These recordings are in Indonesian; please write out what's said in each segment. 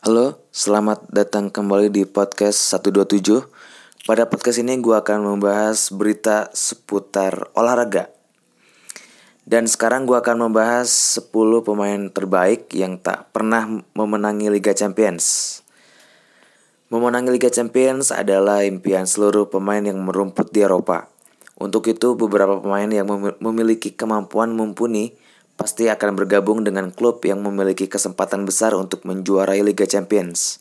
Halo, selamat datang kembali di podcast 127 Pada podcast ini gue akan membahas berita seputar olahraga. Dan sekarang gue akan membahas 10 pemain terbaik yang tak pernah memenangi Liga Champions. Memenangi Liga Champions adalah impian seluruh pemain yang merumput di Eropa. Untuk itu beberapa pemain yang memiliki kemampuan mumpuni pasti akan bergabung dengan klub yang memiliki kesempatan besar untuk menjuarai Liga Champions.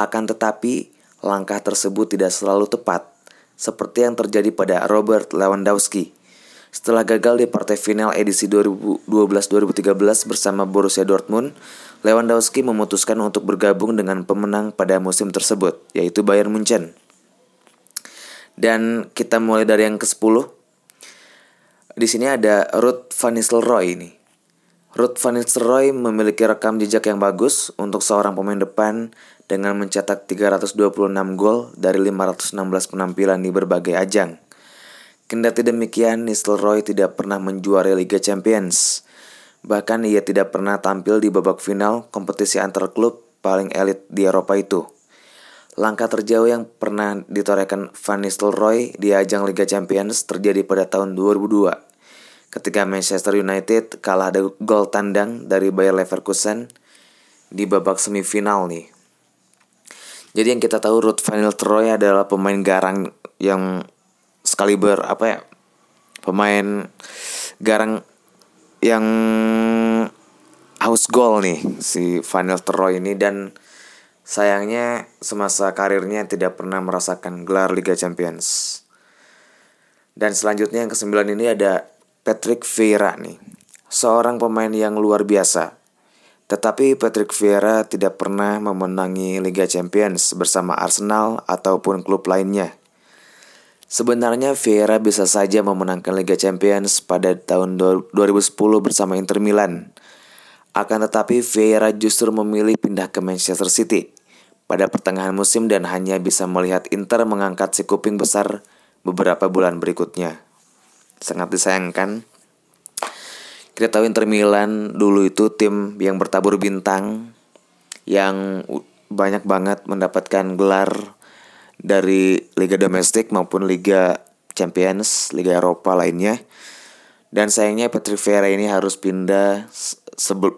Akan tetapi, langkah tersebut tidak selalu tepat, seperti yang terjadi pada Robert Lewandowski. Setelah gagal di partai final edisi 2012-2013 bersama Borussia Dortmund, Lewandowski memutuskan untuk bergabung dengan pemenang pada musim tersebut, yaitu Bayern Munchen. Dan kita mulai dari yang ke-10, di sini ada Ruth Van Nistelrooy ini. Ruth Van Nistelrooy memiliki rekam jejak yang bagus untuk seorang pemain depan dengan mencetak 326 gol dari 516 penampilan di berbagai ajang. Kendati demikian, Nistelrooy tidak pernah menjuarai Liga Champions. Bahkan ia tidak pernah tampil di babak final kompetisi antar klub paling elit di Eropa itu. Langkah terjauh yang pernah ditorehkan Van Nistelrooy di ajang Liga Champions terjadi pada tahun 2002 ketika Manchester United kalah ada gol tandang dari Bayer Leverkusen di babak semifinal nih. Jadi yang kita tahu Ruth Van Nistelrooy adalah pemain garang yang sekali ber apa ya pemain garang yang haus gol nih si Van Nistelrooy ini dan Sayangnya semasa karirnya tidak pernah merasakan gelar Liga Champions. Dan selanjutnya yang kesembilan ini ada Patrick Vieira nih. Seorang pemain yang luar biasa. Tetapi Patrick Vieira tidak pernah memenangi Liga Champions bersama Arsenal ataupun klub lainnya. Sebenarnya Vieira bisa saja memenangkan Liga Champions pada tahun 2010 bersama Inter Milan. Akan tetapi Vieira justru memilih pindah ke Manchester City pada pertengahan musim dan hanya bisa melihat Inter mengangkat si kuping besar beberapa bulan berikutnya. Sangat disayangkan. Kita tahu Inter Milan dulu itu tim yang bertabur bintang yang banyak banget mendapatkan gelar dari liga domestik maupun liga Champions, liga Eropa lainnya. Dan sayangnya Patrick Vieira ini harus pindah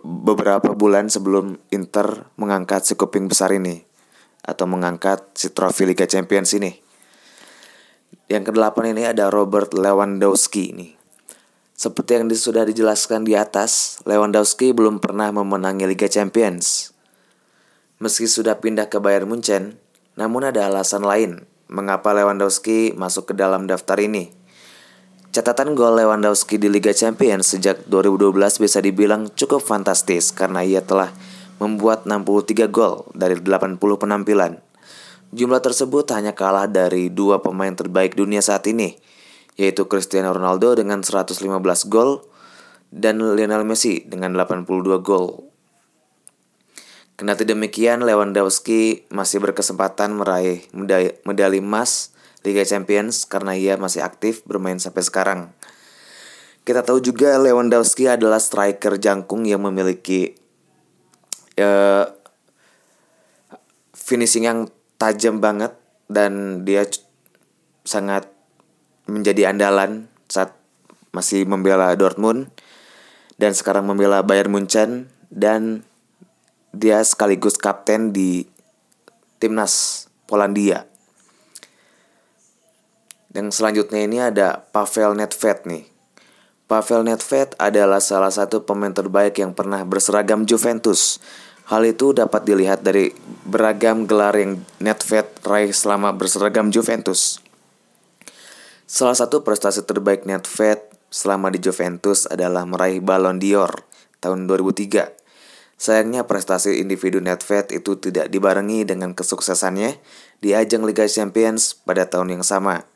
beberapa bulan sebelum Inter mengangkat si kuping besar ini atau mengangkat si trofi Liga Champions ini. Yang kedelapan ini ada Robert Lewandowski ini. Seperti yang sudah dijelaskan di atas, Lewandowski belum pernah memenangi Liga Champions. Meski sudah pindah ke Bayern Munchen, namun ada alasan lain mengapa Lewandowski masuk ke dalam daftar ini. Catatan gol Lewandowski di Liga Champions sejak 2012 bisa dibilang cukup fantastis karena ia telah membuat 63 gol dari 80 penampilan. Jumlah tersebut hanya kalah dari dua pemain terbaik dunia saat ini, yaitu Cristiano Ronaldo dengan 115 gol dan Lionel Messi dengan 82 gol. Kendati demikian, Lewandowski masih berkesempatan meraih medali emas Liga Champions karena ia masih aktif bermain sampai sekarang. Kita tahu juga Lewandowski adalah striker jangkung yang memiliki uh, finishing yang tajam banget dan dia sangat menjadi andalan saat masih membela Dortmund dan sekarang membela Bayern Munchen dan dia sekaligus kapten di timnas Polandia. Yang selanjutnya ini ada Pavel Nedved nih. Pavel Nedved adalah salah satu pemain terbaik yang pernah berseragam Juventus. Hal itu dapat dilihat dari beragam gelar yang Nedved raih selama berseragam Juventus. Salah satu prestasi terbaik Nedved selama di Juventus adalah meraih Ballon d'Or tahun 2003. Sayangnya prestasi individu Nedved itu tidak dibarengi dengan kesuksesannya di ajang Liga Champions pada tahun yang sama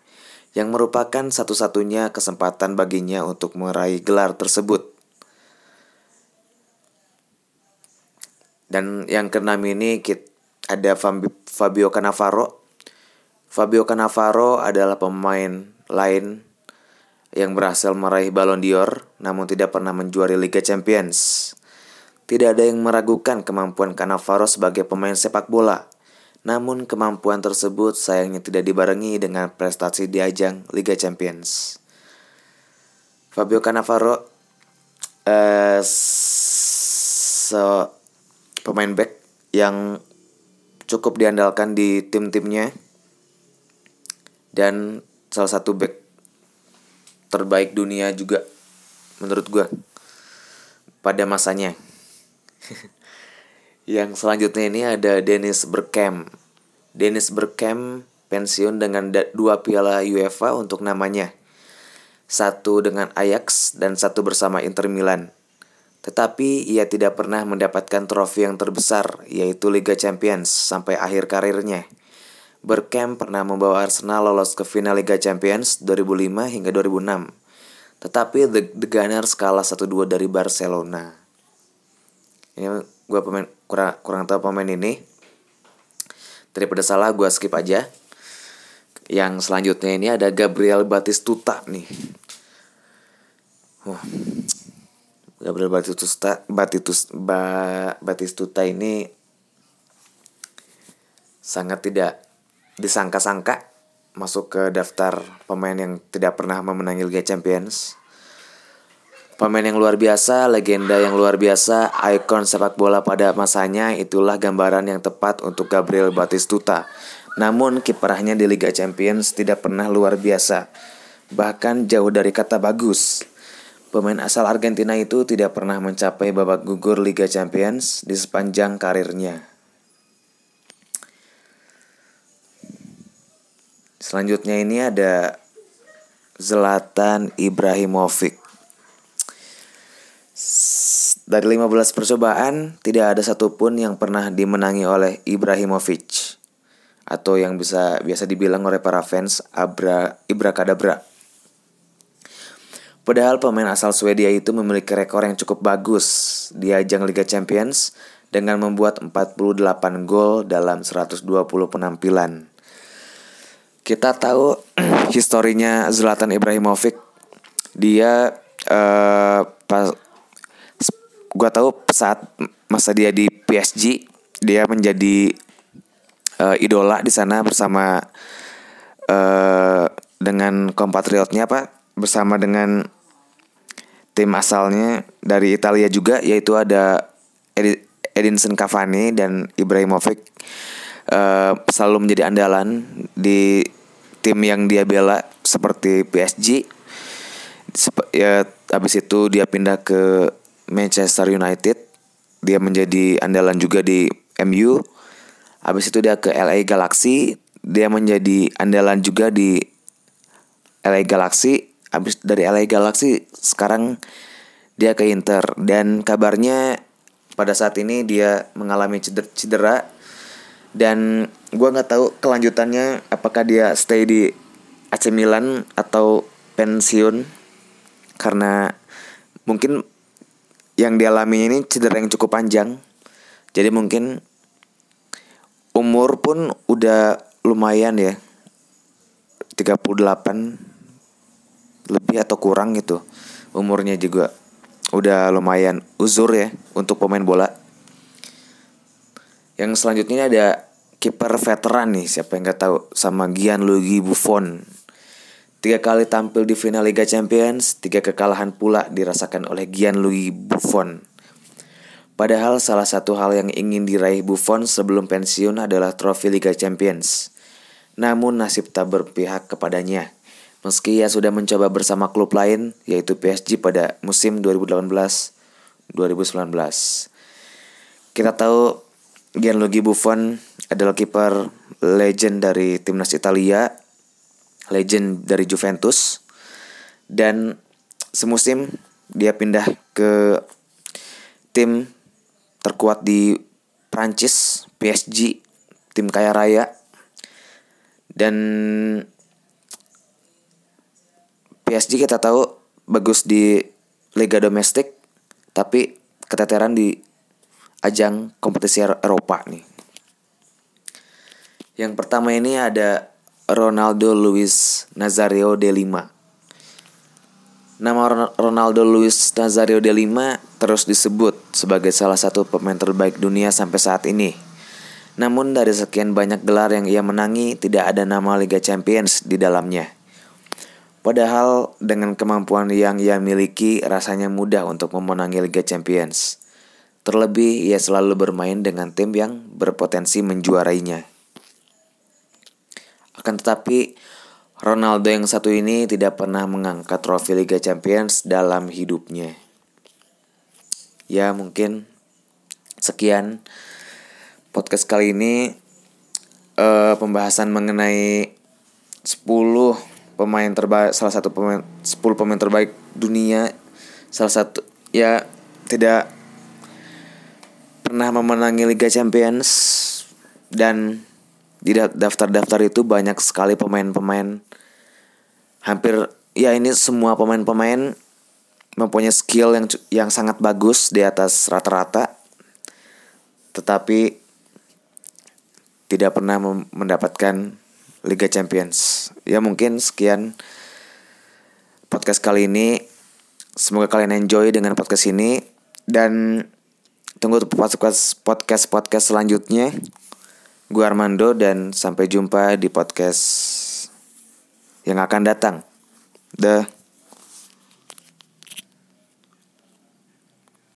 yang merupakan satu-satunya kesempatan baginya untuk meraih gelar tersebut. Dan yang keenam ini ada Fabio Cannavaro. Fabio Cannavaro adalah pemain lain yang berhasil meraih Ballon d'Or namun tidak pernah menjuari Liga Champions. Tidak ada yang meragukan kemampuan Cannavaro sebagai pemain sepak bola. Namun kemampuan tersebut sayangnya tidak dibarengi dengan prestasi di ajang Liga Champions. Fabio Cannavaro eh, se pemain back yang cukup diandalkan di tim-timnya dan salah satu back terbaik dunia juga menurut gue pada masanya. Yang selanjutnya ini ada Dennis Bergkamp. Dennis Bergkamp pensiun dengan dua piala UEFA untuk namanya. Satu dengan Ajax dan satu bersama Inter Milan. Tetapi ia tidak pernah mendapatkan trofi yang terbesar, yaitu Liga Champions, sampai akhir karirnya. Bergkamp pernah membawa Arsenal lolos ke final Liga Champions 2005 hingga 2006. Tetapi The, The Gunners kalah 1-2 dari Barcelona. Ini gue pemain kurang kurang tahu pemain ini. Daripada salah gue skip aja. Yang selanjutnya ini ada Gabriel Batistuta nih. Wah. Gabriel Batistuta ba, Batistuta ini sangat tidak disangka-sangka masuk ke daftar pemain yang tidak pernah memenangi Liga Champions. Pemain yang luar biasa, legenda yang luar biasa, ikon sepak bola pada masanya itulah gambaran yang tepat untuk Gabriel Batistuta. Namun kiprahnya di Liga Champions tidak pernah luar biasa, bahkan jauh dari kata bagus. Pemain asal Argentina itu tidak pernah mencapai babak gugur Liga Champions di sepanjang karirnya. Selanjutnya ini ada Zlatan Ibrahimovic. Dari 15 percobaan, tidak ada satupun yang pernah dimenangi oleh Ibrahimovic atau yang bisa biasa dibilang oleh para fans Abra Ibra Kadabra. Padahal pemain asal Swedia itu memiliki rekor yang cukup bagus di ajang Liga Champions dengan membuat 48 gol dalam 120 penampilan. Kita tahu historinya Zlatan Ibrahimovic. Dia uh, pas gua tahu saat masa dia di PSG dia menjadi uh, idola di sana bersama uh, dengan kompatriotnya apa bersama dengan tim asalnya dari Italia juga yaitu ada Edinson Cavani dan Ibrahimovic. Uh, selalu menjadi andalan di tim yang dia bela seperti PSG ya habis itu dia pindah ke Manchester United. Dia menjadi andalan juga di MU habis itu dia ke LA Galaxy. Dia menjadi andalan juga di LA Galaxy habis dari LA Galaxy sekarang dia ke Inter. Dan kabarnya pada saat ini dia mengalami cedera, cedera. Dan gue nggak tahu kelanjutannya apakah dia stay di AC Milan atau pensiun. Karena mungkin yang dialami ini cedera yang cukup panjang. Jadi mungkin umur pun udah lumayan ya. 38 lebih atau kurang gitu umurnya juga udah lumayan uzur ya untuk pemain bola yang selanjutnya ada kiper veteran nih, siapa yang nggak tahu sama Gianluigi Buffon. Tiga kali tampil di final Liga Champions, tiga kekalahan pula dirasakan oleh Gianluigi Buffon. Padahal salah satu hal yang ingin diraih Buffon sebelum pensiun adalah trofi Liga Champions. Namun nasib tak berpihak kepadanya. Meski ia sudah mencoba bersama klub lain, yaitu PSG pada musim 2018-2019. Kita tahu Gianluigi Buffon adalah kiper legend dari timnas Italia, legend dari Juventus, dan semusim dia pindah ke tim terkuat di Prancis, PSG, tim kaya raya, dan PSG kita tahu bagus di liga domestik, tapi keteteran di ajang kompetisi Eropa nih. Yang pertama ini ada Ronaldo Luis Nazario de Lima. Nama Ronaldo Luis Nazario de Lima terus disebut sebagai salah satu pemain terbaik dunia sampai saat ini. Namun dari sekian banyak gelar yang ia menangi, tidak ada nama Liga Champions di dalamnya. Padahal dengan kemampuan yang ia miliki, rasanya mudah untuk memenangi Liga Champions. Terlebih, ia selalu bermain dengan tim yang berpotensi menjuarainya. Akan tetapi, Ronaldo yang satu ini tidak pernah mengangkat trofi Liga Champions dalam hidupnya. Ya mungkin sekian podcast kali ini uh, pembahasan mengenai 10 pemain terbaik salah satu pemain 10 pemain terbaik dunia. Salah satu ya tidak pernah memenangi Liga Champions. Dan di daftar-daftar itu banyak sekali pemain-pemain. Hampir ya ini semua pemain-pemain mempunyai skill yang yang sangat bagus di atas rata-rata. Tetapi tidak pernah mendapatkan Liga Champions. Ya mungkin sekian podcast kali ini. Semoga kalian enjoy dengan podcast ini dan tunggu podcast podcast podcast selanjutnya. Gue Armando dan sampai jumpa di podcast yang akan datang. Dah.